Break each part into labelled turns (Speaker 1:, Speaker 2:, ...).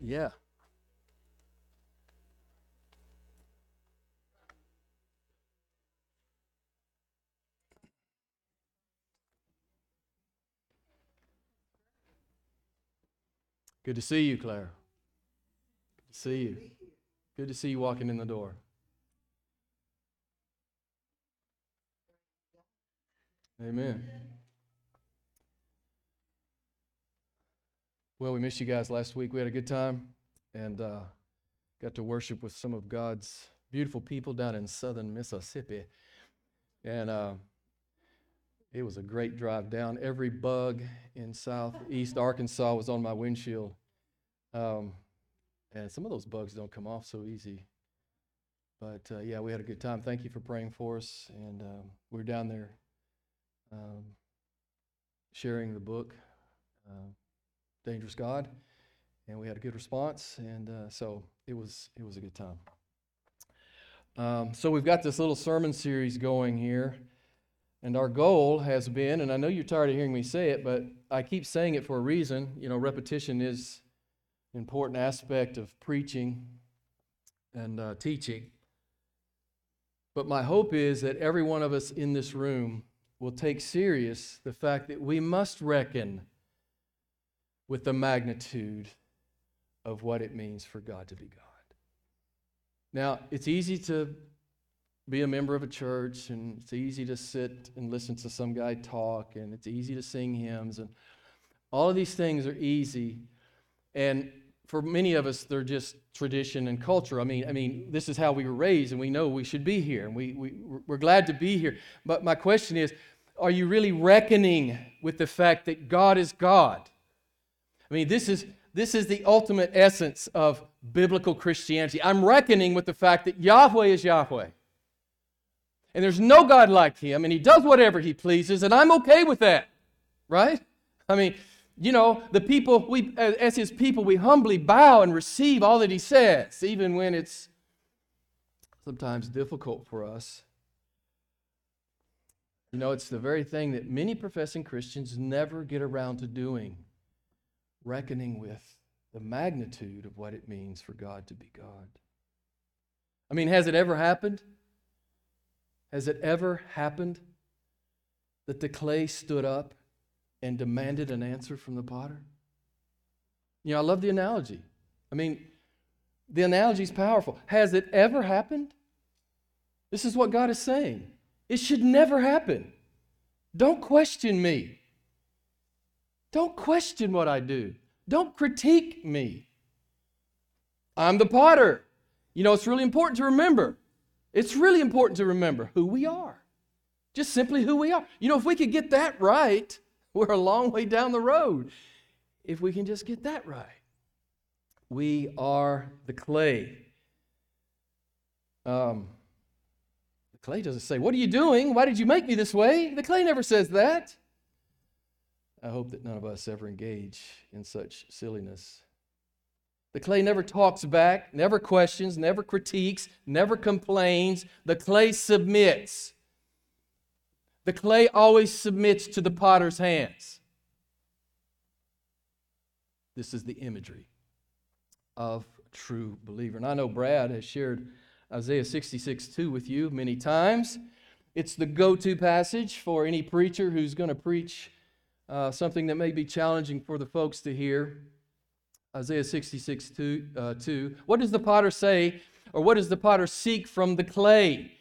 Speaker 1: Yeah. Good to see you, Claire. Good to see you. Good to see you walking in the door. Amen. Well, we missed you guys last week. We had a good time and uh, got to worship with some of God's beautiful people down in southern Mississippi. And uh, it was a great drive down. Every bug in southeast Arkansas was on my windshield. Um, and some of those bugs don't come off so easy. But uh, yeah, we had a good time. Thank you for praying for us. And um, we're down there um, sharing the book, uh, Dangerous God, and we had a good response. And uh, so it was it was a good time. Um, so we've got this little sermon series going here. And our goal has been, and I know you're tired of hearing me say it, but I keep saying it for a reason. You know, repetition is an important aspect of preaching and uh, teaching. But my hope is that every one of us in this room will take serious the fact that we must reckon with the magnitude of what it means for God to be God. Now, it's easy to be a member of a church, and it's easy to sit and listen to some guy talk, and it's easy to sing hymns, and all of these things are easy. And for many of us, they're just tradition and culture. I mean, I mean, this is how we were raised, and we know we should be here, and we, we, we're glad to be here. But my question is are you really reckoning with the fact that God is God? I mean, this is, this is the ultimate essence of biblical Christianity. I'm reckoning with the fact that Yahweh is Yahweh. And there's no God like him, and he does whatever he pleases, and I'm okay with that, right? I mean, you know, the people, we, as his people, we humbly bow and receive all that he says, even when it's sometimes difficult for us. You know, it's the very thing that many professing Christians never get around to doing, reckoning with the magnitude of what it means for God to be God. I mean, has it ever happened? Has it ever happened that the clay stood up and demanded an answer from the potter? You know, I love the analogy. I mean, the analogy is powerful. Has it ever happened? This is what God is saying. It should never happen. Don't question me. Don't question what I do. Don't critique me. I'm the potter. You know, it's really important to remember it's really important to remember who we are. Just simply who we are. You know, if we could get that right, we're a long way down the road. If we can just get that right, we are the clay. Um, the clay doesn't say, What are you doing? Why did you make me this way? The clay never says that. I hope that none of us ever engage in such silliness. The clay never talks back, never questions, never critiques, never complains. The clay submits. The clay always submits to the potter's hands. This is the imagery of a true believer. And I know Brad has shared Isaiah 66 2 with you many times. It's the go to passage for any preacher who's going to preach uh, something that may be challenging for the folks to hear. Isaiah 66, 2, uh, 2. What does the potter say, or what does the potter seek from the clay?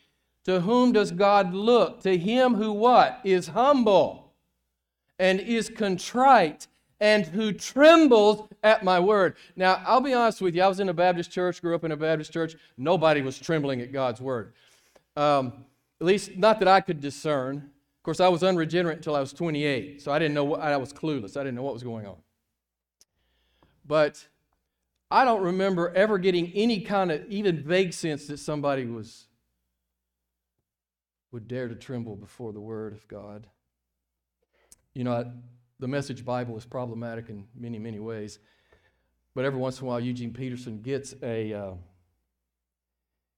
Speaker 1: To whom does God look? To him who what? Is humble and is contrite and who trembles at my word. Now, I'll be honest with you. I was in a Baptist church, grew up in a Baptist church. Nobody was trembling at God's word. Um, at least, not that I could discern. Course, I was unregenerate until I was 28, so I didn't know what, I was clueless. I didn't know what was going on. But I don't remember ever getting any kind of even vague sense that somebody was would dare to tremble before the word of God. You know, I, the message Bible is problematic in many, many ways. But every once in a while, Eugene Peterson gets a uh,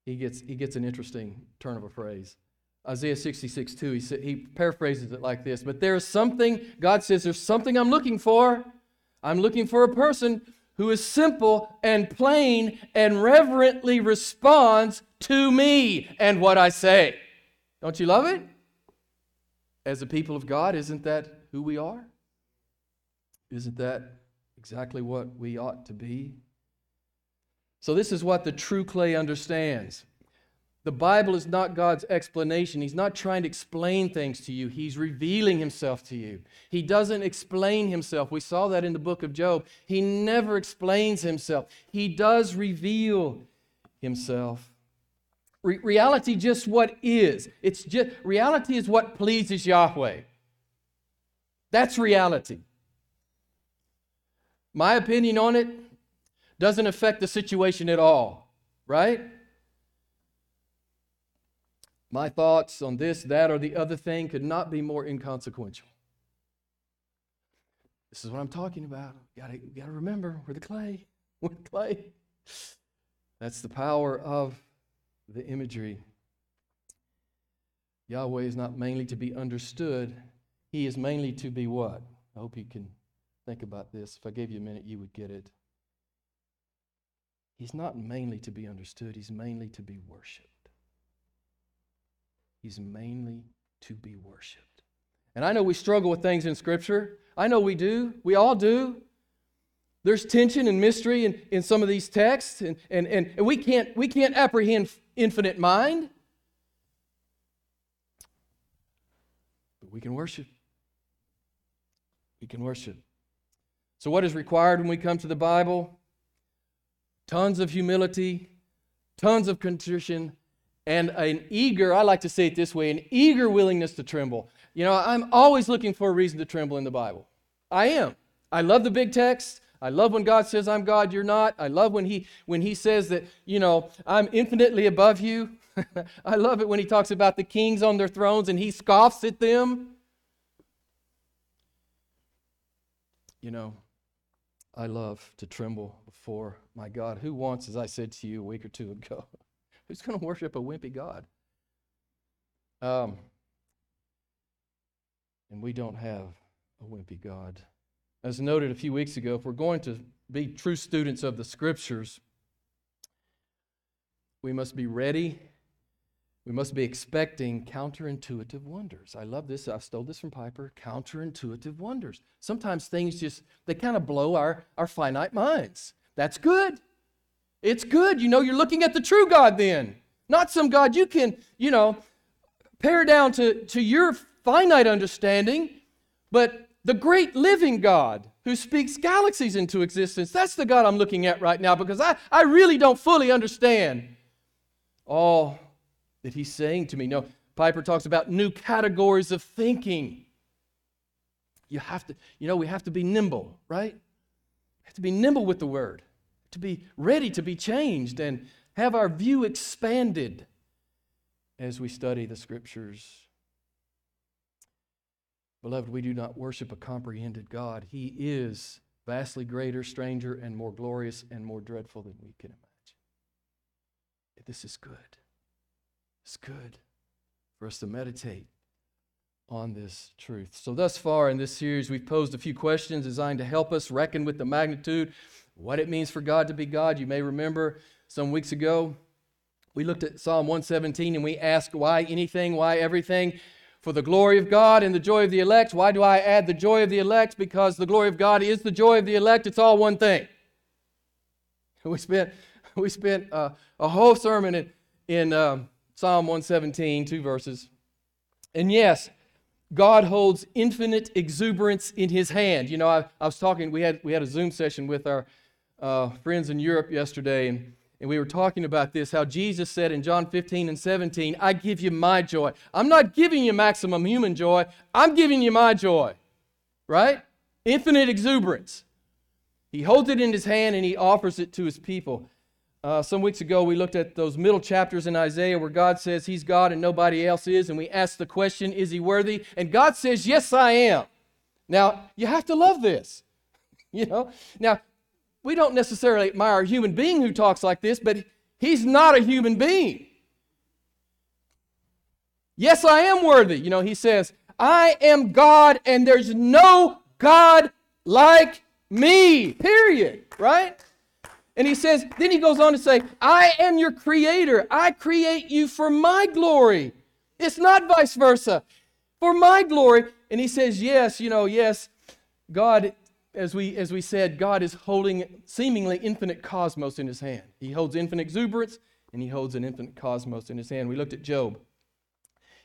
Speaker 1: he gets he gets an interesting turn of a phrase. Isaiah 66, 2, he, sa- he paraphrases it like this But there is something, God says, there's something I'm looking for. I'm looking for a person who is simple and plain and reverently responds to me and what I say. Don't you love it? As a people of God, isn't that who we are? Isn't that exactly what we ought to be? So, this is what the true clay understands. The Bible is not God's explanation. He's not trying to explain things to you. He's revealing himself to you. He doesn't explain himself. We saw that in the book of Job. He never explains himself. He does reveal himself. Re- reality just what is. It's just reality is what pleases Yahweh. That's reality. My opinion on it doesn't affect the situation at all, right? My thoughts on this, that, or the other thing could not be more inconsequential. This is what I'm talking about. You gotta, gotta remember, we're the clay. We're the clay. That's the power of the imagery. Yahweh is not mainly to be understood, He is mainly to be what? I hope you can think about this. If I gave you a minute, you would get it. He's not mainly to be understood, He's mainly to be worshiped. He's mainly to be worshiped. And I know we struggle with things in Scripture. I know we do. We all do. There's tension and mystery in, in some of these texts, and, and, and, and we, can't, we can't apprehend infinite mind. But we can worship. We can worship. So, what is required when we come to the Bible? Tons of humility, tons of contrition, and an eager, I like to say it this way, an eager willingness to tremble. You know, I'm always looking for a reason to tremble in the Bible. I am. I love the big text. I love when God says, I'm God, you're not. I love when he, when he says that, you know, I'm infinitely above you. I love it when he talks about the kings on their thrones and he scoffs at them. You know, I love to tremble before my God. Who wants, as I said to you a week or two ago, Who's going to worship a wimpy God? Um, and we don't have a wimpy God. As noted a few weeks ago, if we're going to be true students of the scriptures, we must be ready. We must be expecting counterintuitive wonders. I love this. I stole this from Piper. Counterintuitive wonders. Sometimes things just, they kind of blow our, our finite minds. That's good. It's good. You know, you're looking at the true God then, not some God you can, you know, pare down to, to your finite understanding, but the great living God who speaks galaxies into existence. That's the God I'm looking at right now because I, I really don't fully understand all that he's saying to me. No, Piper talks about new categories of thinking. You have to, you know, we have to be nimble, right? We have to be nimble with the word to be ready to be changed and have our view expanded as we study the scriptures. Beloved, we do not worship a comprehended God. He is vastly greater, stranger, and more glorious and more dreadful than we can imagine. This is good. It's good for us to meditate on this truth. So, thus far in this series, we've posed a few questions designed to help us reckon with the magnitude what it means for God to be God. You may remember some weeks ago, we looked at Psalm 117 and we asked why anything, why everything. For the glory of God and the joy of the elect. Why do I add the joy of the elect? Because the glory of God is the joy of the elect. It's all one thing. We spent, we spent uh, a whole sermon in, in um, Psalm 117, two verses. And yes, God holds infinite exuberance in his hand. You know, I, I was talking, we had, we had a Zoom session with our uh, friends in Europe yesterday, and, and we were talking about this how Jesus said in John 15 and 17, I give you my joy. I'm not giving you maximum human joy, I'm giving you my joy, right? Infinite exuberance. He holds it in his hand and he offers it to his people. Uh, some weeks ago, we looked at those middle chapters in Isaiah where God says he's God and nobody else is, and we asked the question, Is he worthy? And God says, Yes, I am. Now, you have to love this. You know? Now, we don't necessarily admire a human being who talks like this, but he's not a human being. Yes, I am worthy. You know, he says, I am God and there's no God like Me, period, right? And he says, then he goes on to say, I am your creator. I create you for my glory. It's not vice versa. For my glory. And he says, yes, you know, yes, God, as we, as we said, God is holding seemingly infinite cosmos in his hand. He holds infinite exuberance and he holds an infinite cosmos in his hand. We looked at Job.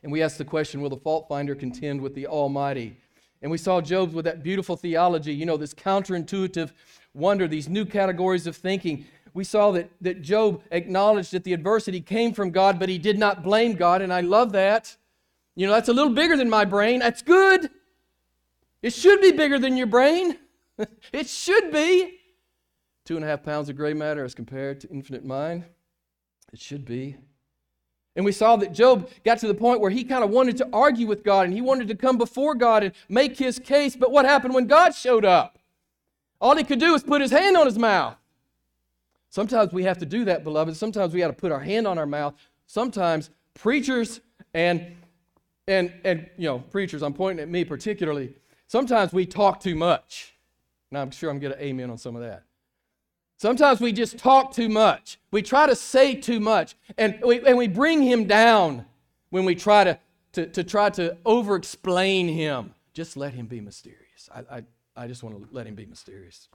Speaker 1: And we asked the question Will the fault finder contend with the Almighty? And we saw Job with that beautiful theology, you know, this counterintuitive wonder, these new categories of thinking. We saw that, that Job acknowledged that the adversity came from God, but he did not blame God. And I love that. You know, that's a little bigger than my brain. That's good. It should be bigger than your brain. it should be. Two and a half pounds of gray matter as compared to infinite mind. It should be. And we saw that Job got to the point where he kind of wanted to argue with God and he wanted to come before God and make his case. But what happened when God showed up? All he could do was put his hand on his mouth. Sometimes we have to do that, beloved. Sometimes we got to put our hand on our mouth. Sometimes preachers and and and you know, preachers, I'm pointing at me particularly. Sometimes we talk too much. Now I'm sure I'm going to amen on some of that. Sometimes we just talk too much. We try to say too much. And we, and we bring him down when we try to, to, to try to over explain him. Just let him be mysterious. I, I, I just want to let him be mysterious.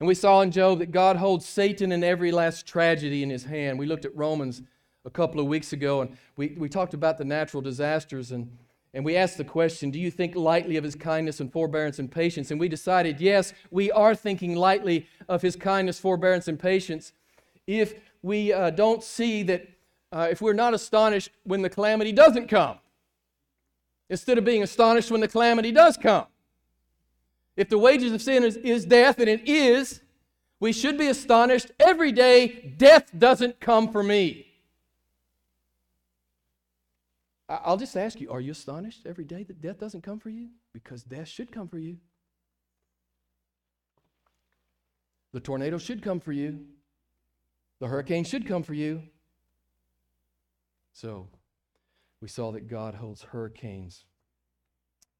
Speaker 1: And we saw in Job that God holds Satan and every last tragedy in his hand. We looked at Romans a couple of weeks ago and we, we talked about the natural disasters and and we asked the question Do you think lightly of his kindness and forbearance and patience? And we decided, yes, we are thinking lightly of his kindness, forbearance, and patience if we uh, don't see that, uh, if we're not astonished when the calamity doesn't come, instead of being astonished when the calamity does come. If the wages of sin is, is death, and it is, we should be astonished every day death doesn't come for me. I'll just ask you are you astonished every day that death doesn't come for you? Because death should come for you. The tornado should come for you. The hurricane should come for you. So, we saw that God holds hurricanes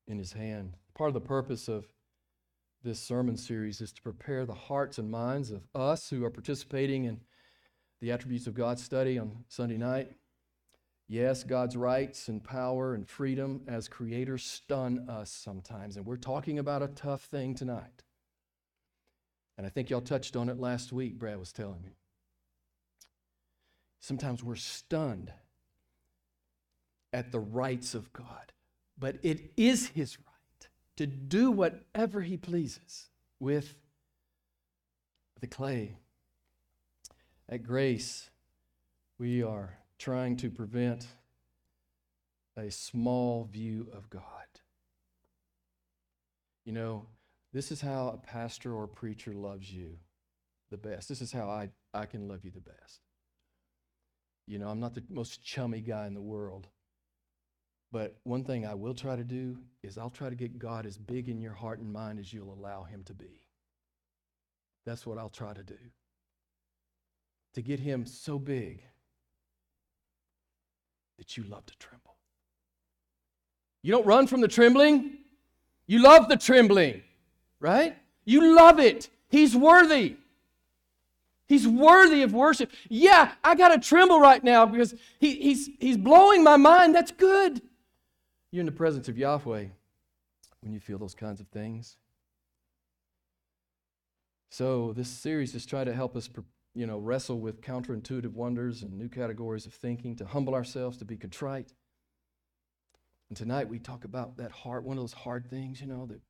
Speaker 1: in his hand. Part of the purpose of this sermon series is to prepare the hearts and minds of us who are participating in the attributes of God study on Sunday night Yes, God's rights and power and freedom as creator stun us sometimes. And we're talking about a tough thing tonight. And I think y'all touched on it last week, Brad was telling me. Sometimes we're stunned at the rights of God, but it is His right to do whatever He pleases with the clay. At grace, we are trying to prevent a small view of God. You know, this is how a pastor or preacher loves you the best. This is how I, I can love you the best. You know, I'm not the most chummy guy in the world. But one thing I will try to do is I'll try to get God as big in your heart and mind as you'll allow him to be. That's what I'll try to do. To get him so big that you love to tremble. You don't run from the trembling, you love the trembling, right? You love it. He's worthy. He's worthy of worship. Yeah, I got to tremble right now because he, he's, he's blowing my mind. That's good. You're in the presence of Yahweh when you feel those kinds of things. So, this series is trying to help us you know, wrestle with counterintuitive wonders and new categories of thinking, to humble ourselves, to be contrite. And tonight we talk about that hard, one of those hard things, you know, that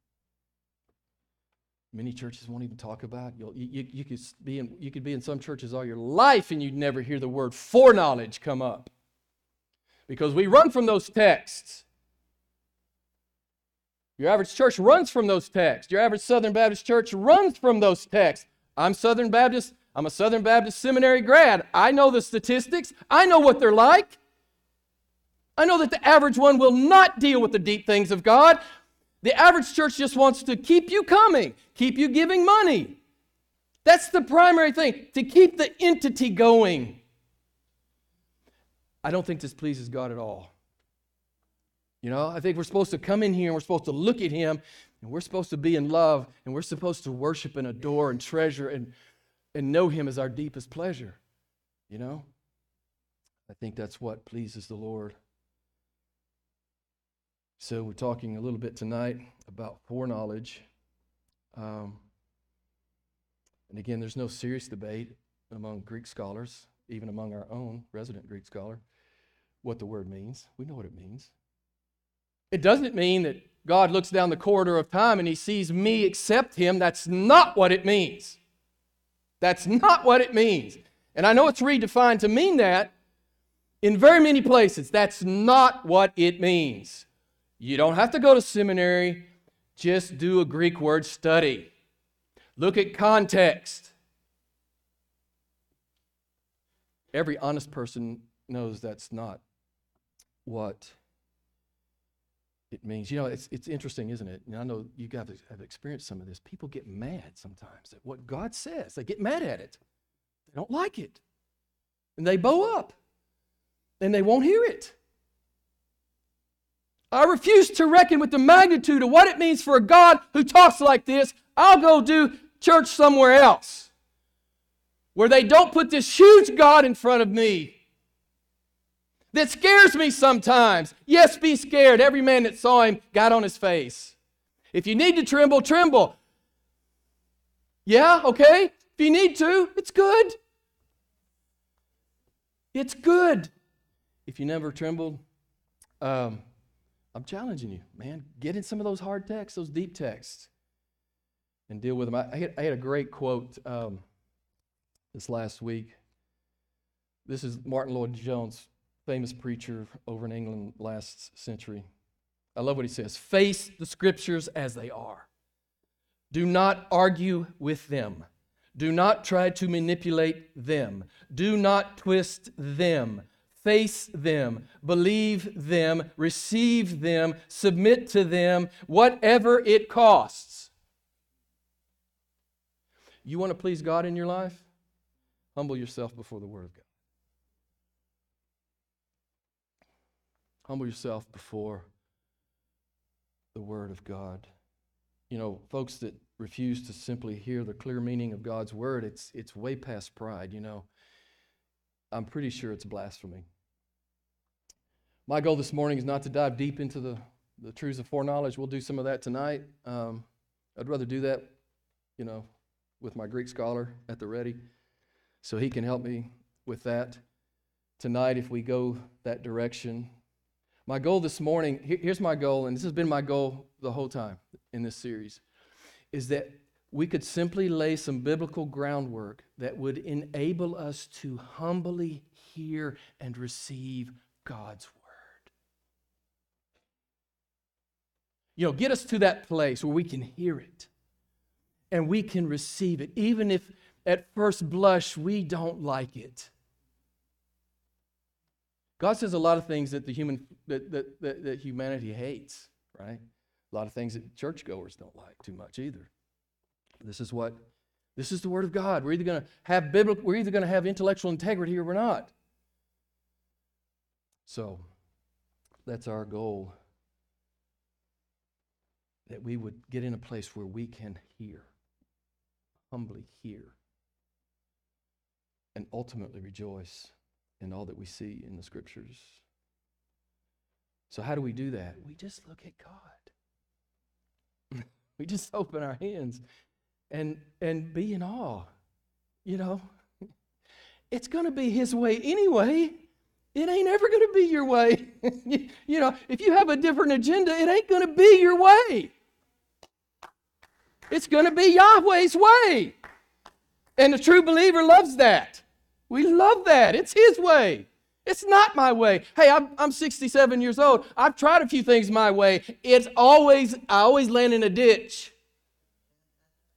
Speaker 1: many churches won't even talk about. You'll, you, you, you, could be in, you could be in some churches all your life and you'd never hear the word foreknowledge come up. Because we run from those texts. Your average church runs from those texts. Your average Southern Baptist church runs from those texts. I'm Southern Baptist. I'm a Southern Baptist Seminary grad. I know the statistics, I know what they're like. I know that the average one will not deal with the deep things of God. The average church just wants to keep you coming, keep you giving money. That's the primary thing, to keep the entity going. I don't think this pleases God at all. You know, I think we're supposed to come in here and we're supposed to look at him and we're supposed to be in love and we're supposed to worship and adore and treasure and, and know him as our deepest pleasure. You know? I think that's what pleases the Lord. So, we're talking a little bit tonight about foreknowledge. Um, and again, there's no serious debate among Greek scholars, even among our own resident Greek scholar, what the word means. We know what it means. It doesn't mean that God looks down the corridor of time and he sees me accept him. That's not what it means. That's not what it means. And I know it's redefined to mean that in very many places. That's not what it means. You don't have to go to seminary, just do a Greek word study. Look at context. Every honest person knows that's not what it means. You know, it's, it's interesting, isn't it? And I know you guys have experienced some of this. People get mad sometimes at what God says, they get mad at it. They don't like it. And they bow up and they won't hear it. I refuse to reckon with the magnitude of what it means for a God who talks like this. I'll go do church somewhere else where they don't put this huge God in front of me that scares me sometimes. Yes, be scared. Every man that saw him got on his face. If you need to tremble, tremble. Yeah, okay. If you need to, it's good. It's good. If you never trembled, um, I'm challenging you, man. Get in some of those hard texts, those deep texts, and deal with them. I, I, had, I had, a great quote um, this last week. This is Martyn Lloyd-Jones, famous preacher over in England last century. I love what he says Face the scriptures as they are. Do not argue with them. Do not try to manipulate them. Do not twist them. Face them, believe them, receive them, submit to them, whatever it costs. You want to please God in your life? Humble yourself before the Word of God. Humble yourself before the Word of God. You know, folks that refuse to simply hear the clear meaning of God's Word, it's, it's way past pride, you know. I'm pretty sure it's blasphemy. My goal this morning is not to dive deep into the, the truths of foreknowledge. We'll do some of that tonight. Um, I'd rather do that, you know, with my Greek scholar at the ready, so he can help me with that tonight if we go that direction. My goal this morning, here's my goal, and this has been my goal the whole time in this series, is that we could simply lay some biblical groundwork that would enable us to humbly hear and receive God's word. You know, get us to that place where we can hear it and we can receive it, even if at first blush we don't like it. God says a lot of things that the human that, that, that, that humanity hates, right? A lot of things that churchgoers don't like too much either. This is what this is the word of God. We're either going to have biblical, we're either going to have intellectual integrity or we're not. So that's our goal that we would get in a place where we can hear, humbly hear, and ultimately rejoice in all that we see in the scriptures. So, how do we do that? We just look at God. we just open our hands and, and be in awe. You know, it's going to be His way anyway. It ain't ever going to be your way. you know, if you have a different agenda, it ain't going to be your way. It's going to be Yahweh's way. And the true believer loves that. We love that. It's His way. It's not my way. Hey, I'm, I'm 67 years old. I've tried a few things my way. It's always, I always land in a ditch.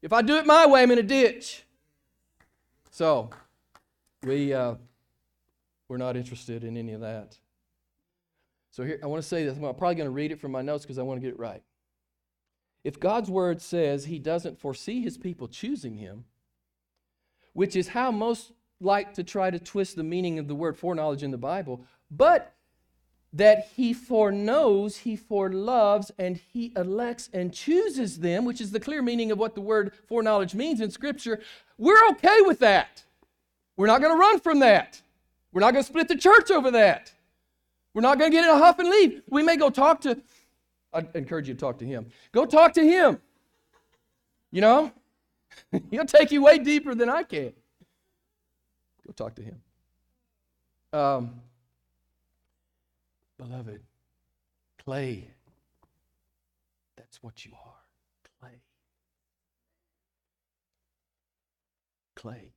Speaker 1: If I do it my way, I'm in a ditch. So, we, uh, we're not interested in any of that. So, here, I want to say this. I'm probably going to read it from my notes because I want to get it right. If God's word says he doesn't foresee his people choosing him, which is how most like to try to twist the meaning of the word foreknowledge in the Bible, but that he foreknows, he foreloves, and he elects and chooses them, which is the clear meaning of what the word foreknowledge means in Scripture, we're okay with that. We're not going to run from that. We're not going to split the church over that. We're not going to get in a huff and leave. We may go talk to, I encourage you to talk to him. Go talk to him. You know, he'll take you way deeper than I can. Go talk to him. Um, beloved, clay. That's what you are. Clay. Clay.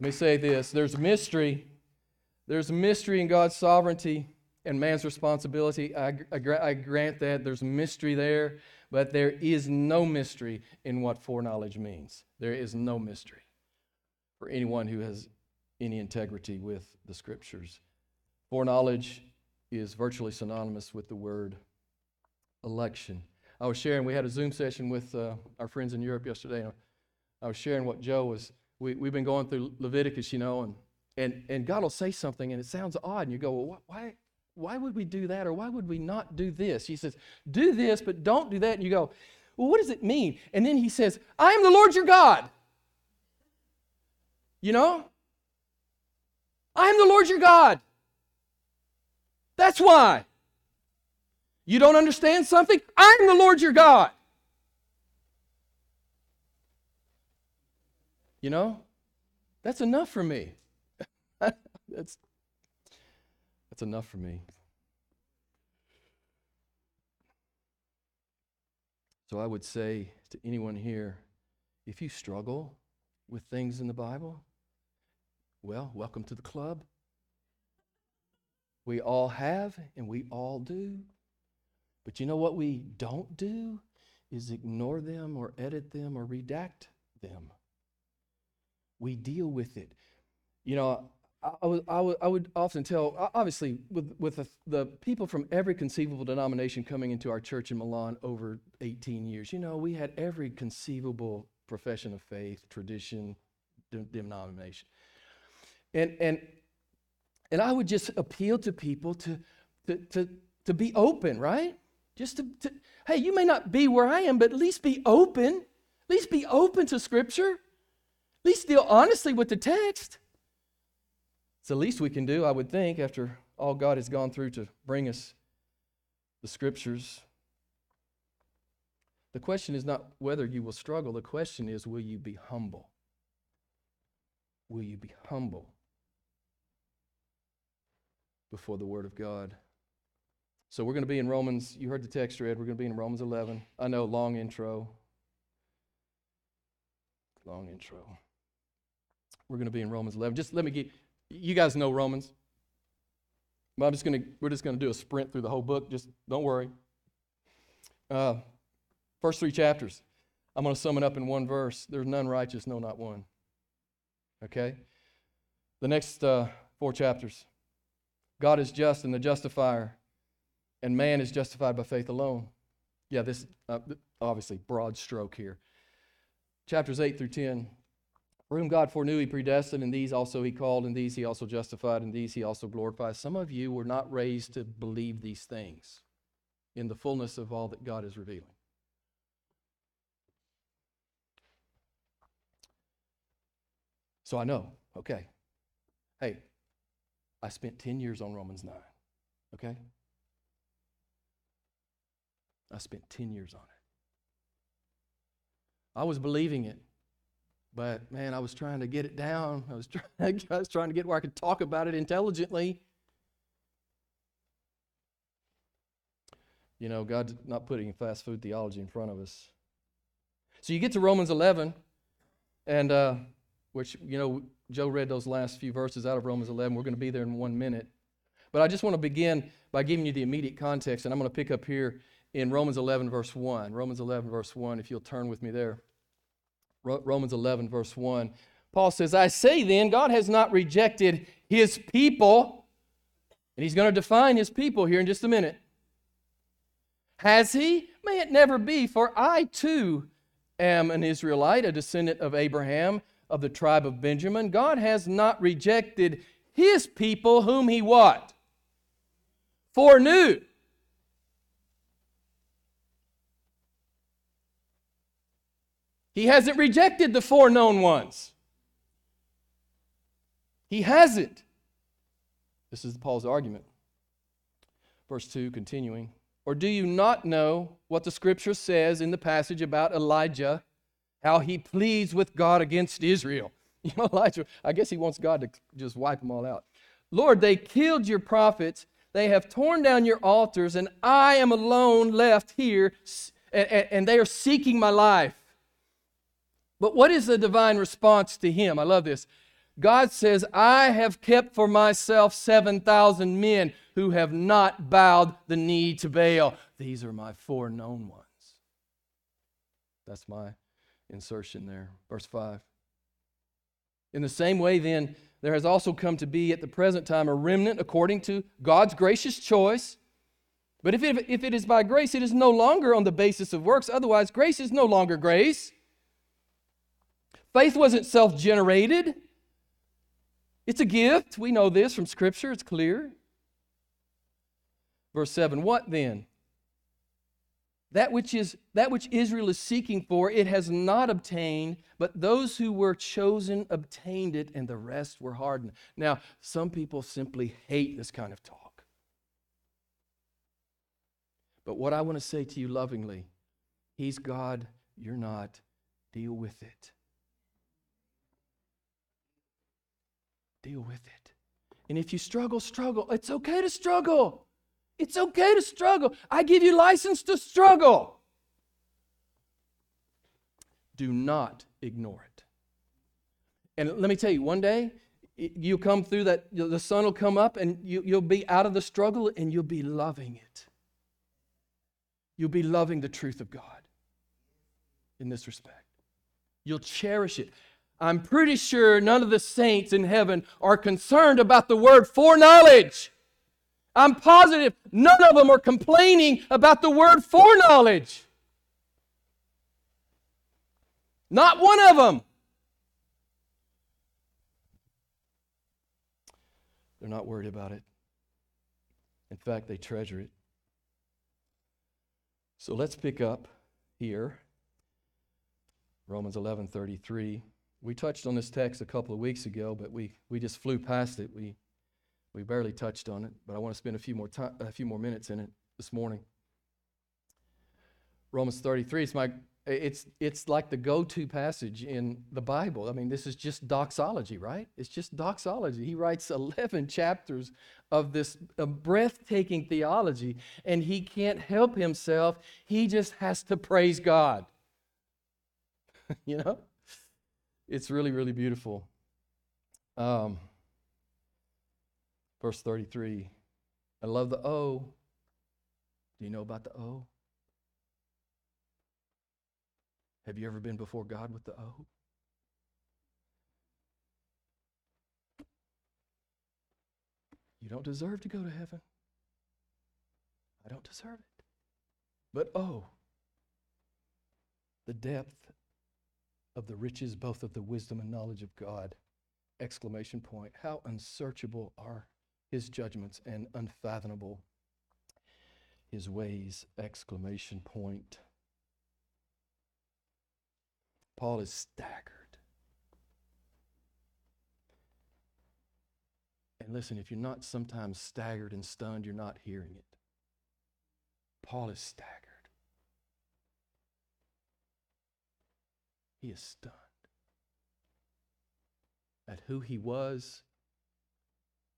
Speaker 1: Let me say this there's mystery. There's mystery in God's sovereignty and man's responsibility. I, I, I, grant that there's mystery there, but there is no mystery in what foreknowledge means. There is no mystery for anyone who has any integrity with the scriptures. Foreknowledge is virtually synonymous with the word election. I was sharing, we had a Zoom session with uh, our friends in Europe yesterday, and I was sharing what Joe was we, we've been going through Leviticus, you know, and, and, and God will say something and it sounds odd, and you go, well, why, why would we do that or why would we not do this? He says, do this, but don't do that. And you go, well, what does it mean? And then he says, I am the Lord your God. You know? I am the Lord your God. That's why. You don't understand something? I am the Lord your God. You know, that's enough for me. that's, that's enough for me. So I would say to anyone here if you struggle with things in the Bible, well, welcome to the club. We all have and we all do. But you know what we don't do is ignore them or edit them or redact them we deal with it. You know, I, would, I, would, I would often tell, obviously, with, with the, the people from every conceivable denomination coming into our church in Milan over 18 years, you know, we had every conceivable profession of faith, tradition, denomination. And, and, and I would just appeal to people to, to, to, to be open, right? Just to, to, hey, you may not be where I am, but at least be open. At least be open to Scripture. At least deal honestly with the text. It's the least we can do, I would think, after all God has gone through to bring us the scriptures. The question is not whether you will struggle, the question is will you be humble? Will you be humble before the Word of God? So we're going to be in Romans. You heard the text read. We're going to be in Romans 11. I know, long intro. Long intro. We're going to be in Romans 11. Just let me get, you guys know Romans. But I'm just to, we're just going to do a sprint through the whole book. Just don't worry. Uh, first three chapters. I'm going to sum it up in one verse. There's none righteous, no, not one. Okay? The next uh, four chapters. God is just and the justifier, and man is justified by faith alone. Yeah, this uh, obviously broad stroke here. Chapters 8 through 10. For whom God foreknew, he predestined, and these also he called, and these he also justified, and these he also glorified. Some of you were not raised to believe these things in the fullness of all that God is revealing. So I know, okay. Hey, I spent 10 years on Romans 9, okay? I spent 10 years on it. I was believing it. But man, I was trying to get it down. I was, trying, I was trying to get where I could talk about it intelligently. You know, God's not putting fast food theology in front of us. So you get to Romans 11, and uh, which, you know, Joe read those last few verses out of Romans 11. We're going to be there in one minute. But I just want to begin by giving you the immediate context, and I'm going to pick up here in Romans 11, verse 1. Romans 11, verse 1, if you'll turn with me there. Romans 11, verse 1. Paul says, I say then, God has not rejected his people. And he's going to define his people here in just a minute. Has he? May it never be, for I too am an Israelite, a descendant of Abraham of the tribe of Benjamin. God has not rejected his people whom he what? Foreknew. He hasn't rejected the foreknown ones. He hasn't. This is Paul's argument. Verse 2, continuing. Or do you not know what the scripture says in the passage about Elijah, how he pleads with God against Israel? You know, Elijah, I guess he wants God to just wipe them all out. Lord, they killed your prophets, they have torn down your altars, and I am alone left here, and they are seeking my life. But what is the divine response to him? I love this. God says, I have kept for myself 7,000 men who have not bowed the knee to Baal. These are my foreknown ones. That's my insertion there. Verse 5. In the same way, then, there has also come to be at the present time a remnant according to God's gracious choice. But if it, if it is by grace, it is no longer on the basis of works. Otherwise, grace is no longer grace. Faith wasn't self generated, it's a gift. We know this from Scripture, it's clear. Verse 7 What then? That which, is, that which Israel is seeking for, it has not obtained, but those who were chosen obtained it, and the rest were hardened. Now, some people simply hate this kind of talk. But what I want to say to you lovingly, He's God, you're not. Deal with it. Deal with it. And if you struggle, struggle. It's okay to struggle. It's okay to struggle. I give you license to struggle. Do not ignore it. And let me tell you, one day you'll come through that, the sun will come up and you, you'll be out of the struggle and you'll be loving it. You'll be loving the truth of God in this respect. You'll cherish it. I'm pretty sure none of the saints in heaven are concerned about the word foreknowledge. I'm positive none of them are complaining about the word foreknowledge. Not one of them. They're not worried about it. In fact, they treasure it. So let's pick up here. Romans 11:33. We touched on this text a couple of weeks ago, but we, we just flew past it. We, we barely touched on it, but I want to spend a few more time, a few more minutes in it this morning. Romans 33, it's my it's it's like the go-to passage in the Bible. I mean, this is just doxology, right? It's just doxology. He writes 11 chapters of this breathtaking theology, and he can't help himself. He just has to praise God. you know? It's really, really beautiful. Um, verse 33. I love the O. Do you know about the O? Have you ever been before God with the O? You don't deserve to go to heaven. I don't deserve it. But oh, the depth of the riches both of the wisdom and knowledge of God. Exclamation point. How unsearchable are his judgments and unfathomable his ways. Exclamation point. Paul is staggered. And listen, if you're not sometimes staggered and stunned, you're not hearing it. Paul is staggered. He is stunned at who he was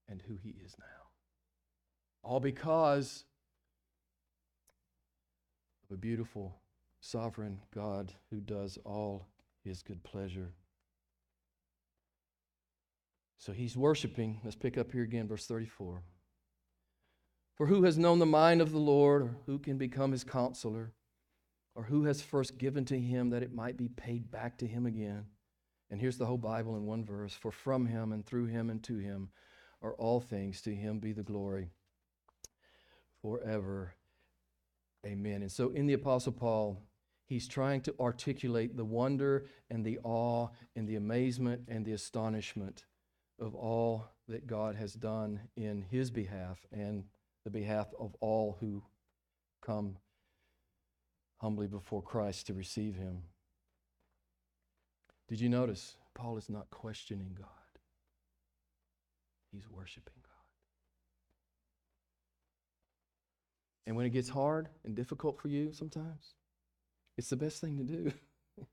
Speaker 1: and who he is now. All because of a beautiful, sovereign God who does all his good pleasure. So he's worshiping. Let's pick up here again, verse 34. For who has known the mind of the Lord, or who can become his counselor? Or who has first given to him that it might be paid back to him again? And here's the whole Bible in one verse For from him and through him and to him are all things, to him be the glory forever. Amen. And so in the Apostle Paul, He's trying to articulate the wonder and the awe and the amazement and the astonishment of all that God has done in his behalf and the behalf of all who come humbly before Christ to receive him. Did you notice? Paul is not questioning God, he's worshiping God. And when it gets hard and difficult for you sometimes, it's the best thing to do.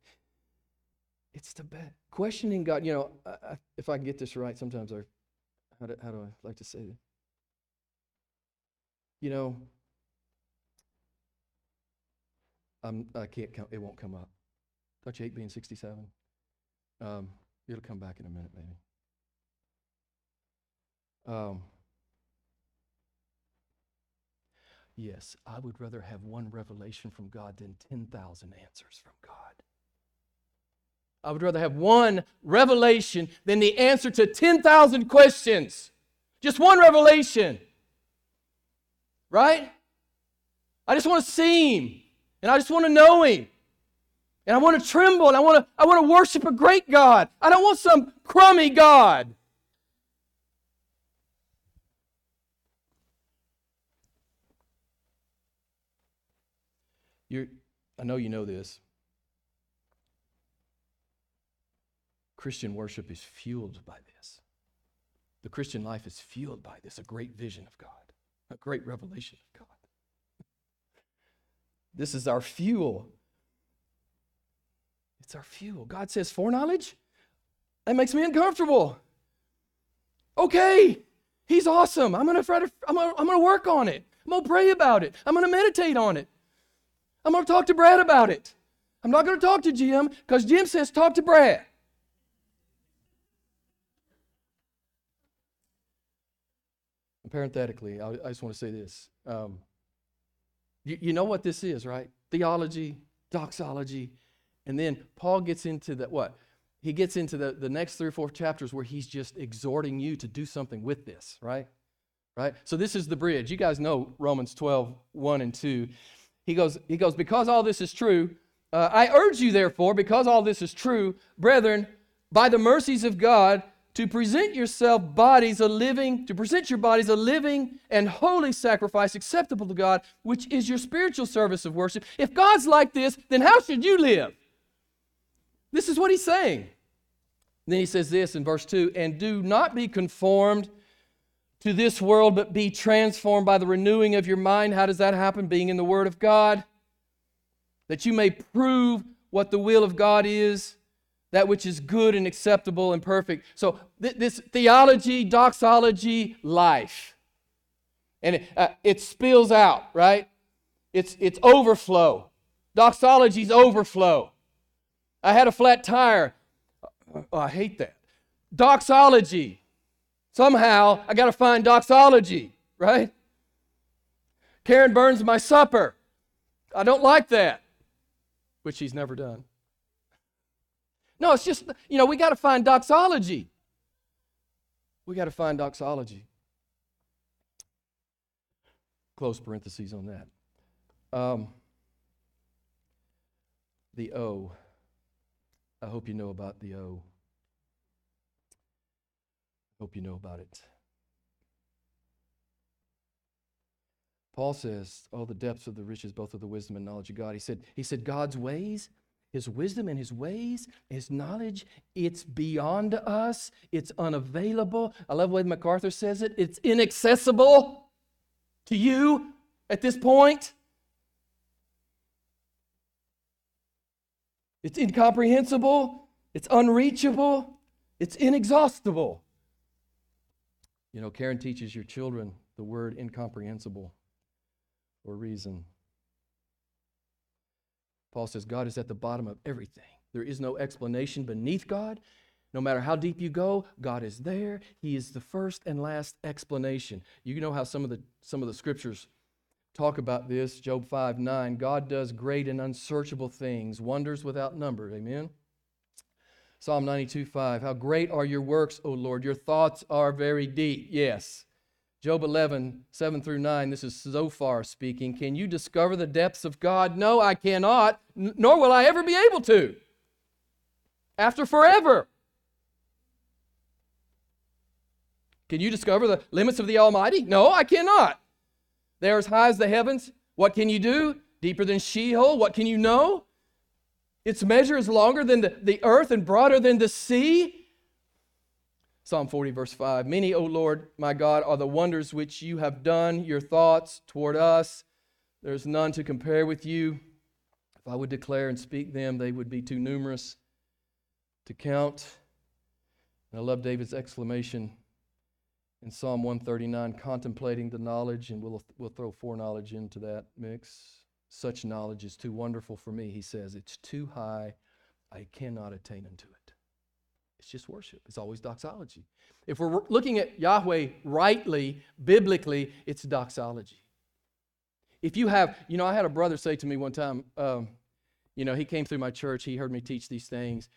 Speaker 1: it's the best. Questioning God, you know, I, I, if I can get this right, sometimes I, how do, how do I like to say it? You know, I'm, I can't come, it won't come up. Don't you hate being 67? Um, it'll come back in a minute, maybe. Um, yes, I would rather have one revelation from God than 10,000 answers from God. I would rather have one revelation than the answer to 10,000 questions. Just one revelation. Right? I just want to see Him, and I just want to know Him. And I want to tremble and I want to, I want to worship a great God. I don't want some crummy God. You're, I know you know this. Christian worship is fueled by this. The Christian life is fueled by this a great vision of God, a great revelation of God. This is our fuel. It's our fuel. God says foreknowledge? That makes me uncomfortable. Okay, He's awesome. I'm gonna try to, I'm gonna, I'm gonna work on it. I'm gonna pray about it. I'm gonna meditate on it. I'm gonna talk to Brad about it. I'm not gonna talk to Jim because Jim says talk to Brad. Parenthetically, I, I just want to say this. Um, you, you know what this is, right? Theology, doxology, and then Paul gets into the what? He gets into the, the next three or four chapters where he's just exhorting you to do something with this, right? Right? So this is the bridge. You guys know Romans 12, 1 and 2. He goes, he goes, because all this is true, uh, I urge you, therefore, because all this is true, brethren, by the mercies of God, to present yourself bodies a living, to present your bodies a living and holy sacrifice acceptable to God, which is your spiritual service of worship. If God's like this, then how should you live? This is what he's saying. Then he says this in verse 2 and do not be conformed to this world, but be transformed by the renewing of your mind. How does that happen? Being in the Word of God, that you may prove what the will of God is, that which is good and acceptable and perfect. So, th- this theology, doxology, life. And it, uh, it spills out, right? It's, it's overflow. Doxology's overflow. I had a flat tire. Oh, I hate that. Doxology. Somehow I got to find doxology, right? Karen burns my supper. I don't like that, which he's never done. No, it's just, you know, we got to find doxology. We got to find doxology. Close parentheses on that. Um, the O. I hope you know about the O. Hope you know about it. Paul says, Oh, the depths of the riches, both of the wisdom and knowledge of God. He said, he said, God's ways, his wisdom and his ways, his knowledge, it's beyond us, it's unavailable. I love the way MacArthur says it, it's inaccessible to you at this point. It's incomprehensible, it's unreachable, it's inexhaustible. You know, Karen teaches your children the word incomprehensible for a reason. Paul says God is at the bottom of everything. There is no explanation beneath God. No matter how deep you go, God is there. He is the first and last explanation. You know how some of the some of the scriptures talk about this. Job 5 9. God does great and unsearchable things, wonders without number. Amen. Psalm 92 5. How great are your works, O Lord! Your thoughts are very deep. Yes. Job 11, 7 through 9, this is Zophar speaking. Can you discover the depths of God? No, I cannot, nor will I ever be able to. After forever. Can you discover the limits of the Almighty? No, I cannot. They are as high as the heavens. What can you do? Deeper than Sheol. What can you know? Its measure is longer than the, the earth and broader than the sea. Psalm 40, verse 5 Many, O Lord my God, are the wonders which you have done, your thoughts toward us. There's none to compare with you. If I would declare and speak them, they would be too numerous to count. And I love David's exclamation in Psalm 139 contemplating the knowledge, and we'll, we'll throw foreknowledge into that mix. Such knowledge is too wonderful for me, he says. It's too high. I cannot attain unto it. It's just worship. It's always doxology. If we're looking at Yahweh rightly, biblically, it's doxology. If you have, you know, I had a brother say to me one time, um, you know, he came through my church, he heard me teach these things.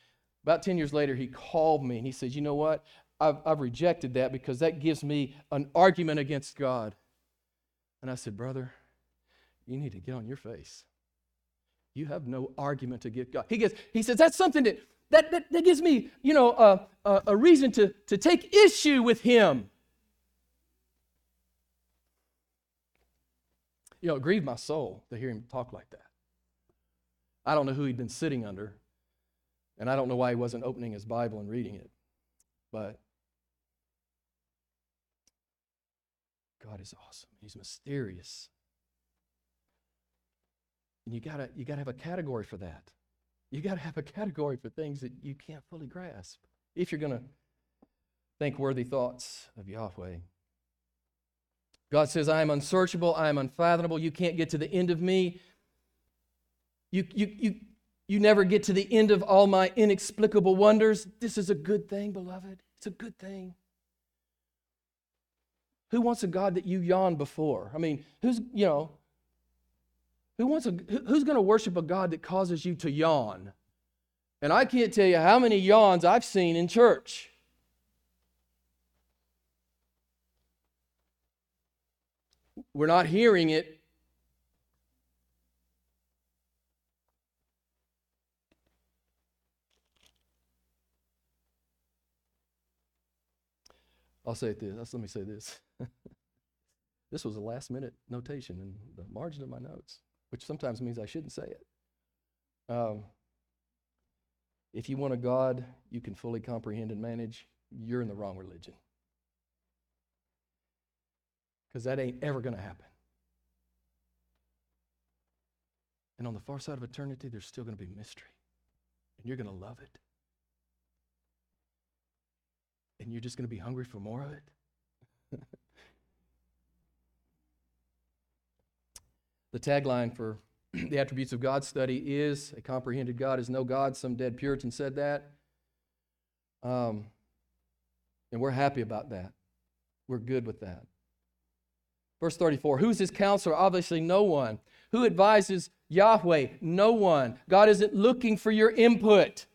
Speaker 1: About 10 years later, he called me and he said, You know what? I've, I've rejected that because that gives me an argument against God. And I said, Brother, you need to get on your face. You have no argument to give God. He gets, he says, That's something that that, that, that gives me, you know, uh, a reason to, to take issue with him. You know, it grieved my soul to hear him talk like that. I don't know who he'd been sitting under, and I don't know why he wasn't opening his Bible and reading it. But God is awesome. He's mysterious. And you gotta you gotta have a category for that. You got to have a category for things that you can't fully grasp if you're going to think worthy thoughts of Yahweh. God says, I am unsearchable, I am unfathomable. You can't get to the end of me. You, you, you, you never get to the end of all my inexplicable wonders. This is a good thing, beloved. It's a good thing. Who wants a God that you yawn before? I mean, who's, you know, who wants a, who's going to worship a God that causes you to yawn? And I can't tell you how many yawns I've seen in church. We're not hearing it. I'll say this. Let me say this. this was a last minute notation in the margin of my notes which sometimes means I shouldn't say it. Um, if you want a God you can fully comprehend and manage, you're in the wrong religion. Because that ain't ever going to happen. And on the far side of eternity, there's still going to be mystery. And you're going to love it. And you're just going to be hungry for more of it. The tagline for the attributes of God study is a comprehended God is no God. Some dead Puritan said that. Um, and we're happy about that. We're good with that. Verse 34 Who's his counselor? Obviously, no one. Who advises Yahweh? No one. God isn't looking for your input.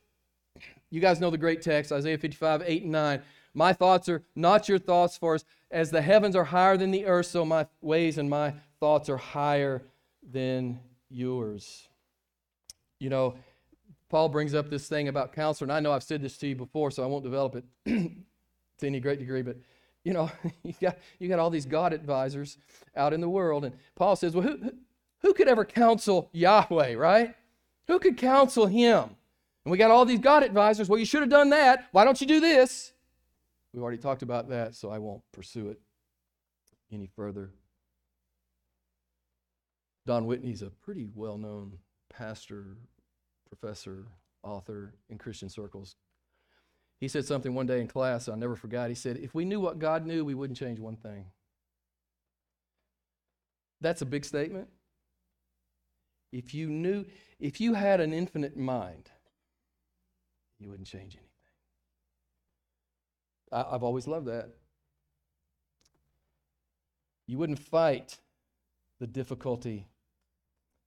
Speaker 1: You guys know the great text, Isaiah 55, 8 and 9. My thoughts are not your thoughts, for as, the heavens are higher than the earth, so my ways and my thoughts are higher than yours. You know, Paul brings up this thing about counselor, and I know I've said this to you before, so I won't develop it to any great degree, but you know, you got, you got all these God advisors out in the world, and Paul says, well, who, who could ever counsel Yahweh, right? Who could counsel him? And we got all these God advisors. Well, you should have done that. Why don't you do this? We've already talked about that, so I won't pursue it any further. Don Whitney's a pretty well known pastor, professor, author in Christian circles. He said something one day in class I never forgot. He said, If we knew what God knew, we wouldn't change one thing. That's a big statement. If you knew, if you had an infinite mind, you wouldn't change anything. I, have always loved that. You wouldn't fight the difficulty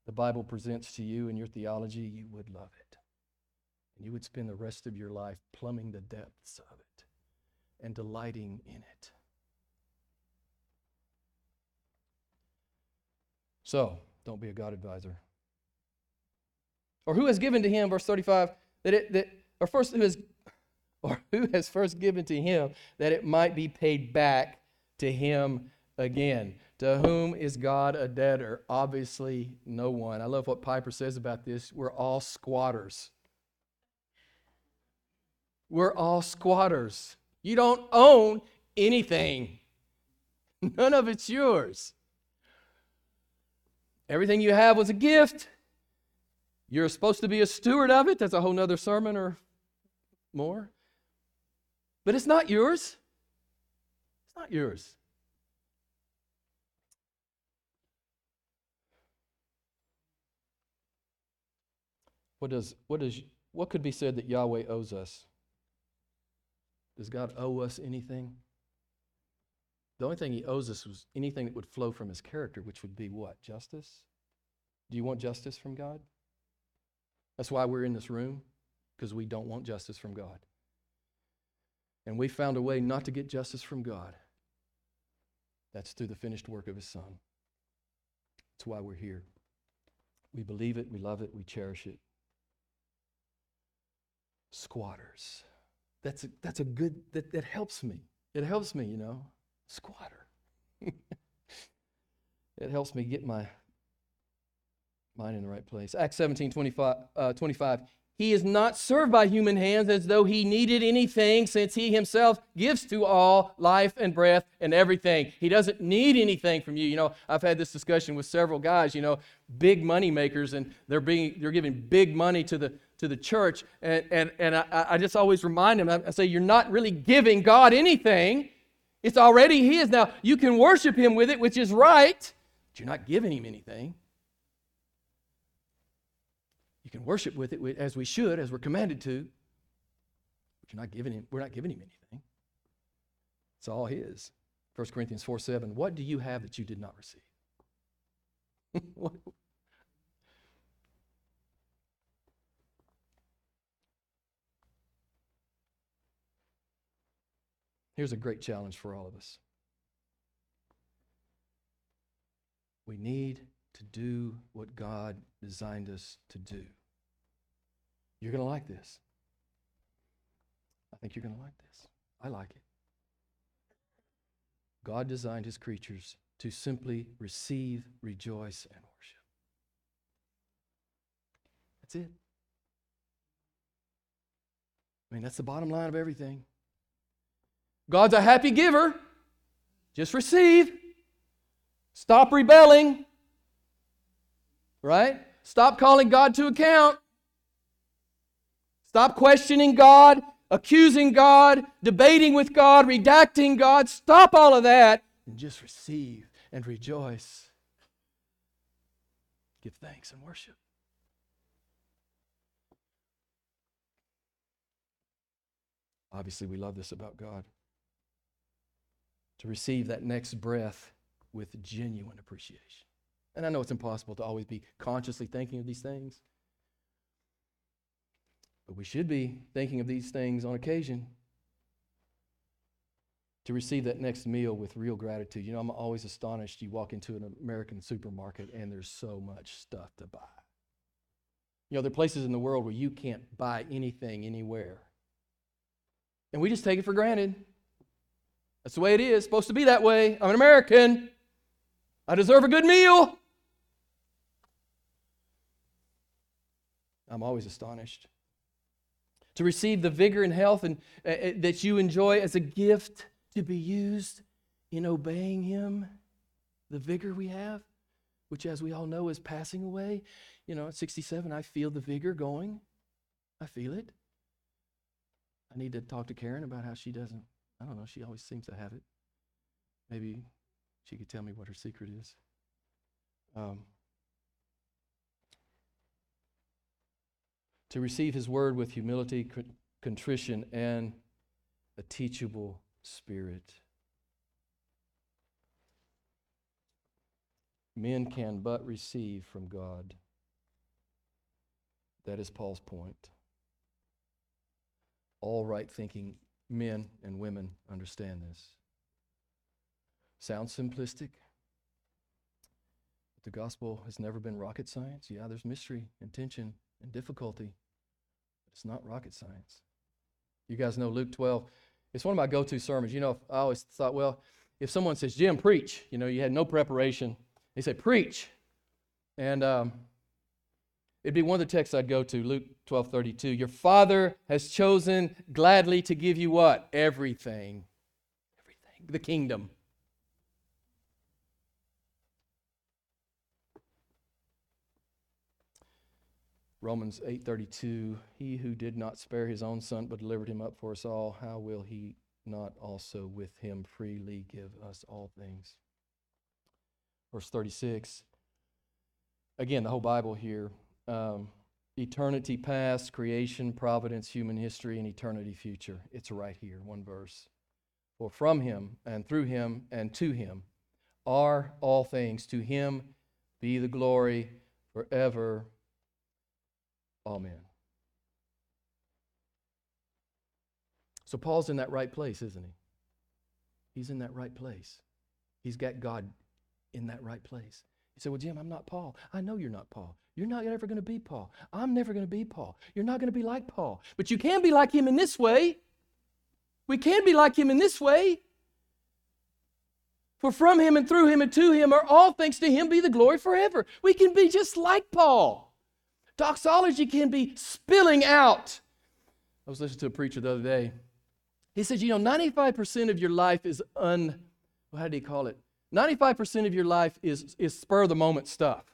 Speaker 1: the Bible presents to you and your theology, you would love it. And you would spend the rest of your life plumbing the depths of it and delighting in it. So, don't be a God advisor. Or who has given to him, verse 35, that it, that, or first who has, or who has first given to him that it might be paid back to him again. To whom is God a debtor? Obviously, no one. I love what Piper says about this. We're all squatters. We're all squatters. You don't own anything, none of it's yours. Everything you have was a gift. You're supposed to be a steward of it. That's a whole nother sermon or more. But it's not yours. It's not yours. What does what does what could be said that Yahweh owes us? Does God owe us anything? The only thing he owes us was anything that would flow from his character, which would be what? Justice? Do you want justice from God? That's why we're in this room, because we don't want justice from God. And we found a way not to get justice from God. That's through the finished work of his Son. That's why we're here. We believe it, we love it, we cherish it. Squatters. That's a, that's a good, that, that helps me. It helps me, you know. Squatter. it helps me get my mind in the right place. Acts 17 25, uh, 25. He is not served by human hands as though he needed anything, since he himself gives to all life and breath and everything. He doesn't need anything from you. You know, I've had this discussion with several guys, you know, big money makers, and they're being they're giving big money to the to the church. And and, and I, I just always remind them, I say, you're not really giving God anything. It's already his. Now you can worship him with it, which is right, but you're not giving him anything. You can worship with it as we should, as we're commanded to. But you're not giving him, we're not giving him anything. It's all his. 1 Corinthians 4 7. What do you have that you did not receive? Here's a great challenge for all of us. We need to do what God designed us to do. You're going to like this. I think you're going to like this. I like it. God designed his creatures to simply receive, rejoice, and worship. That's it. I mean, that's the bottom line of everything. God's a happy giver. Just receive. Stop rebelling. Right? Stop calling God to account. Stop questioning God, accusing God, debating with God, redacting God. Stop all of that and just receive and rejoice. Give thanks and worship. Obviously, we love this about God. To receive that next breath with genuine appreciation. And I know it's impossible to always be consciously thinking of these things. But we should be thinking of these things on occasion to receive that next meal with real gratitude. You know, I'm always astonished. You walk into an American supermarket and there's so much stuff to buy. You know, there are places in the world where you can't buy anything anywhere. And we just take it for granted. That's the way it is. It's supposed to be that way. I'm an American. I deserve a good meal. I'm always astonished. To receive the vigor and health and, uh, uh, that you enjoy as a gift to be used in obeying Him, the vigor we have, which, as we all know, is passing away. You know, at 67, I feel the vigor going. I feel it. I need to talk to Karen about how she doesn't, I don't know, she always seems to have it. Maybe she could tell me what her secret is. Um, to receive his word with humility, contrition, and a teachable spirit. Men can but receive from God. That is Paul's point. All right thinking men and women understand this. Sounds simplistic. But The gospel has never been rocket science. Yeah, there's mystery and tension and difficulty, but it's not rocket science. You guys know Luke 12. It's one of my go to sermons. You know, I always thought, well, if someone says, Jim, preach, you know, you had no preparation, they say, preach. And um, it'd be one of the texts I'd go to, Luke 12 32. Your father has chosen gladly to give you what? Everything. Everything. The kingdom. Romans 8:32 He who did not spare his own son but delivered him up for us all how will he not also with him freely give us all things Verse 36 Again the whole Bible here um, eternity past creation providence human history and eternity future it's right here one verse for from him and through him and to him are all things to him be the glory forever Amen. So Paul's in that right place, isn't he? He's in that right place. He's got God in that right place. You say, Well, Jim, I'm not Paul. I know you're not Paul. You're not ever going to be Paul. I'm never going to be Paul. You're not going to be like Paul. But you can be like him in this way. We can be like him in this way. For from him and through him and to him are all things to him be the glory forever. We can be just like Paul. Doxology can be spilling out. I was listening to a preacher the other day. He said, You know, 95% of your life is un, well, how did he call it? 95% of your life is, is spur of the moment stuff.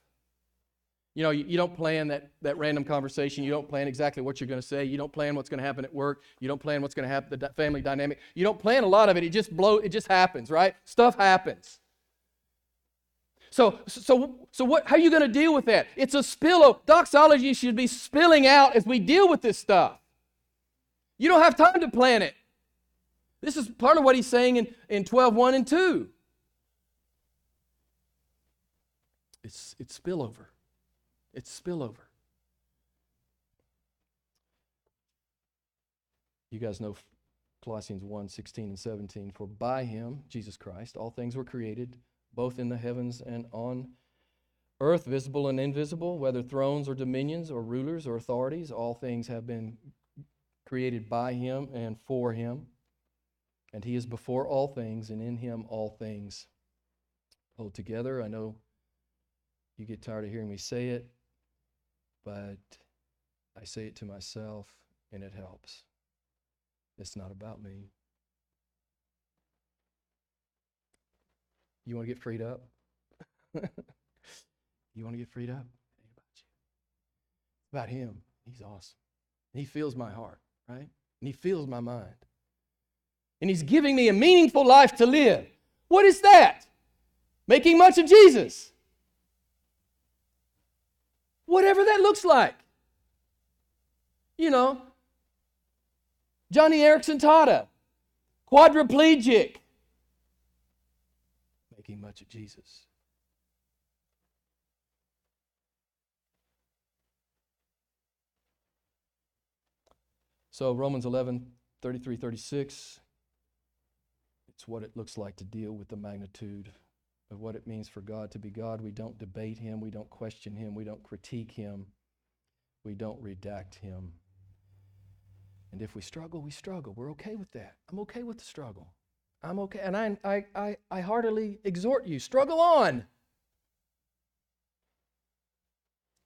Speaker 1: You know, you, you, don't plan that, that random conversation. You don't plan exactly what you're going to say. You don't plan what's going to happen at work. You don't plan what's going to happen, the family dynamic. You don't plan a lot of it. It just blow, it just happens, right? Stuff happens. So, so, so what, how are you going to deal with that? It's a spill. Doxology should be spilling out as we deal with this stuff. You don't have time to plan it. This is part of what he's saying in, in 12, 1 and 2. It's, it's spillover. It's spillover. You guys know Colossians 1 16 and 17. For by him, Jesus Christ, all things were created both in the heavens and on earth, visible and invisible, whether thrones or dominions or rulers or authorities, all things have been created by him and for him. And he is before all things, and in him all things hold together. I know you get tired of hearing me say it, but I say it to myself, and it helps. It's not about me. You want to get freed up? you want to get freed up? It's about Him. He's awesome. He feels my heart, right? And He feels my mind. And He's giving me a meaningful life to live. What is that? Making much of Jesus. Whatever that looks like. You know, Joni Eareckson Tada, quadriplegic, making much of Jesus. So, Romans 11, 33, 36, it's what it looks like to deal with the magnitude of what it means for God to be God. We don't debate Him, we don't question Him, we don't critique Him, we don't redact Him. And if we struggle, we struggle. We're okay with that. I'm okay with the struggle. I'm okay. And I, I, I, I heartily exhort you struggle on.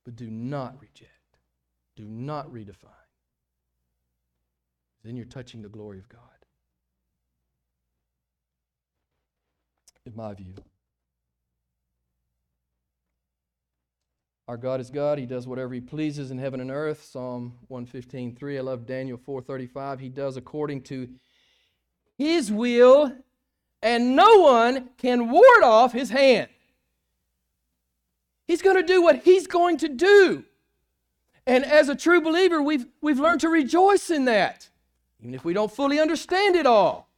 Speaker 1: But do not reject, do not redefine. Then you're touching the glory of God. In my view, Our God is God. He does whatever he pleases in heaven and earth. Psalm 115:3. I love Daniel 4:35. He does according to his will, and no one can ward off his hand. He's going to do what he's going to do. And as a true believer, we've, we've learned to rejoice in that, even if we don't fully understand it all.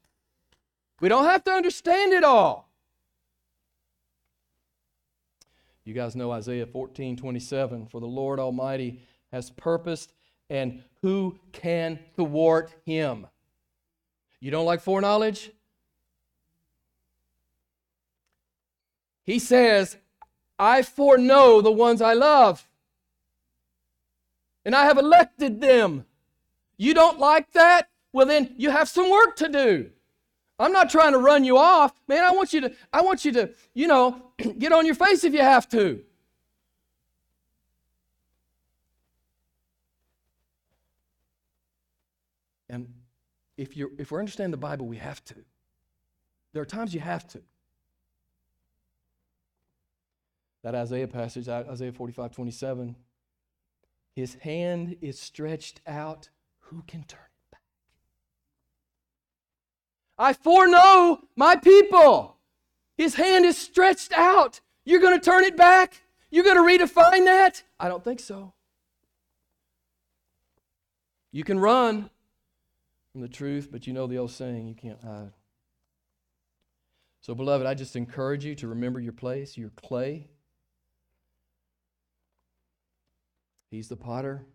Speaker 1: We don't have to understand it all. You guys know Isaiah 14 27. For the Lord Almighty has purposed, and who can thwart him? You don't like foreknowledge? He says, I foreknow the ones I love, and I have elected them. You don't like that? Well, then you have some work to do. I'm not trying to run you off. Man, I want you to, I want you to, you know, get on your face if you have to. And if you if we understand the Bible, we have to. There are times you have to. That Isaiah passage, Isaiah 45, 27, his hand is stretched out. Who can turn? I foreknow my people. His hand is stretched out. You're going to turn it back? You're going to redefine that? I don't think so. You can run from the truth, but you know the old saying, you can't hide. So, beloved, I just encourage you to remember your place, your clay. He's the potter.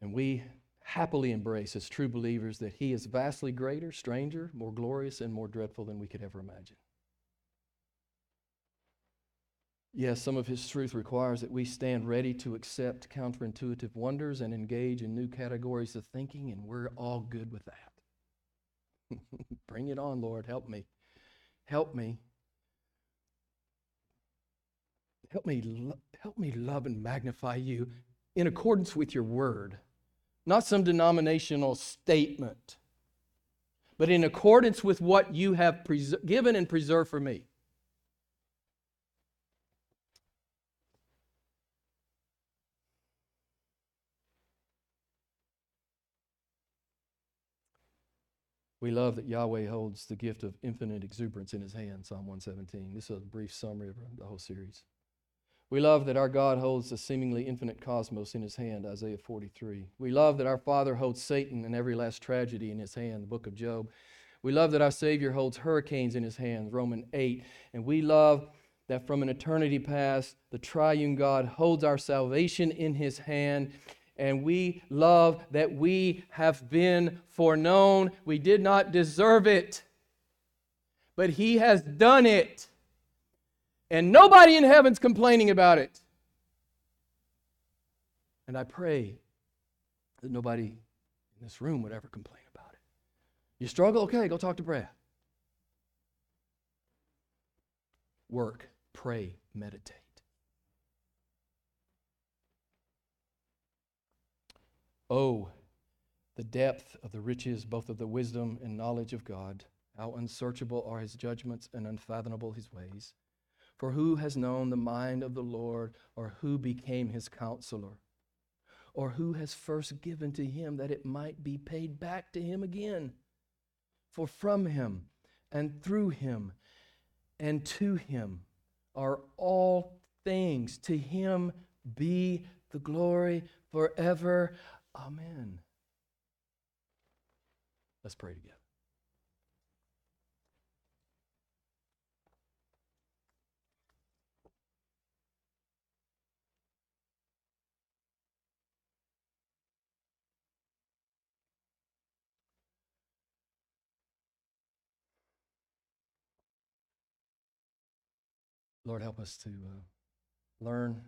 Speaker 1: And we happily embrace as true believers that He is vastly greater, stranger, more glorious, and more dreadful than we could ever imagine. Yes, some of His truth requires that we stand ready to accept counterintuitive wonders and engage in new categories of thinking, and we're all good with that. Bring it on, Lord. Help me. Help me. Help me, help me love and magnify you in accordance with your word, not some denominational statement, but in accordance with what you have pres- given and preserved for me. We love that Yahweh holds the gift of infinite exuberance in his hand, Psalm 117. This is a brief summary of the whole series. We love that our God holds the seemingly infinite cosmos in his hand, Isaiah 43. We love that our Father holds Satan and every last tragedy in his hand, the book of Job. We love that our Savior holds hurricanes in his hand, Romans 8. And we love that from an eternity past, the triune God holds our salvation in his hand and we love that we have been foreknown. We did not deserve it, but He has done it. And nobody in heaven's complaining about it. And I pray that nobody in this room would ever complain about it. You struggle? Okay, go talk to Brad. Work, pray, meditate. Oh, the depth of the riches, both of the wisdom and knowledge of God. How unsearchable are his judgments and unfathomable his ways. For who has known the mind of the Lord, or who became his counselor? Or who has first given to him that it might be paid back to him again? For from him and through him and to him are all things. To him be the glory forever. Amen. Let's pray together. Lord, help us to uh, learn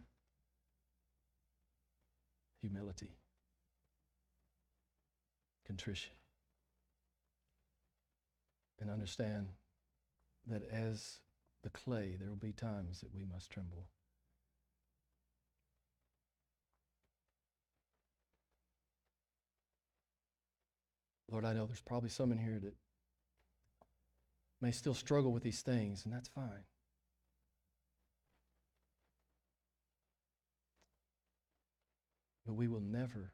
Speaker 1: humility contrition. And understand that as the clay, there will be times that we must tremble. Lord, I know there's probably some in here that may still struggle with these things, and that's fine. But we will never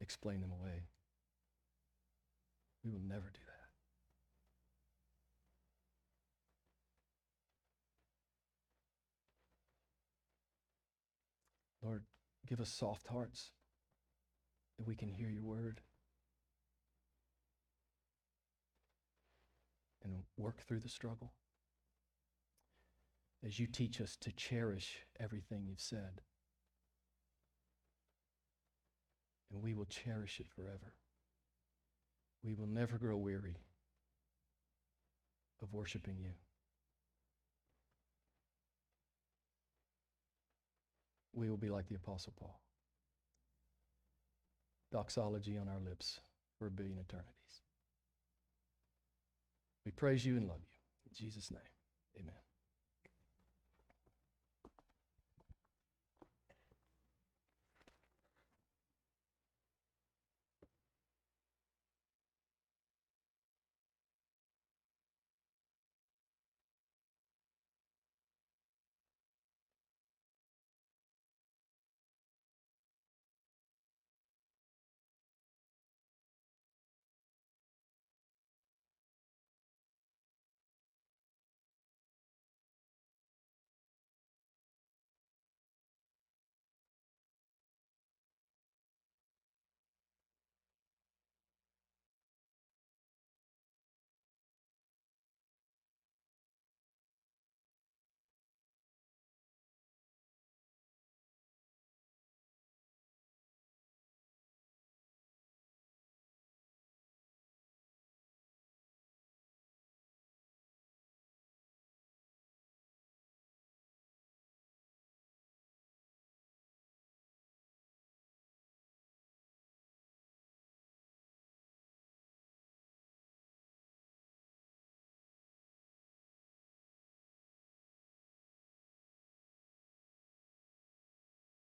Speaker 1: explain them away. We will never do that. Lord, give us soft hearts that we can hear your word and work through the struggle as you teach us to cherish everything you've said. and we will cherish it forever. We will never grow weary of worshiping you. We will be like the Apostle Paul. Doxology on our lips for a billion eternities. We praise you and love you. In Jesus' name, amen.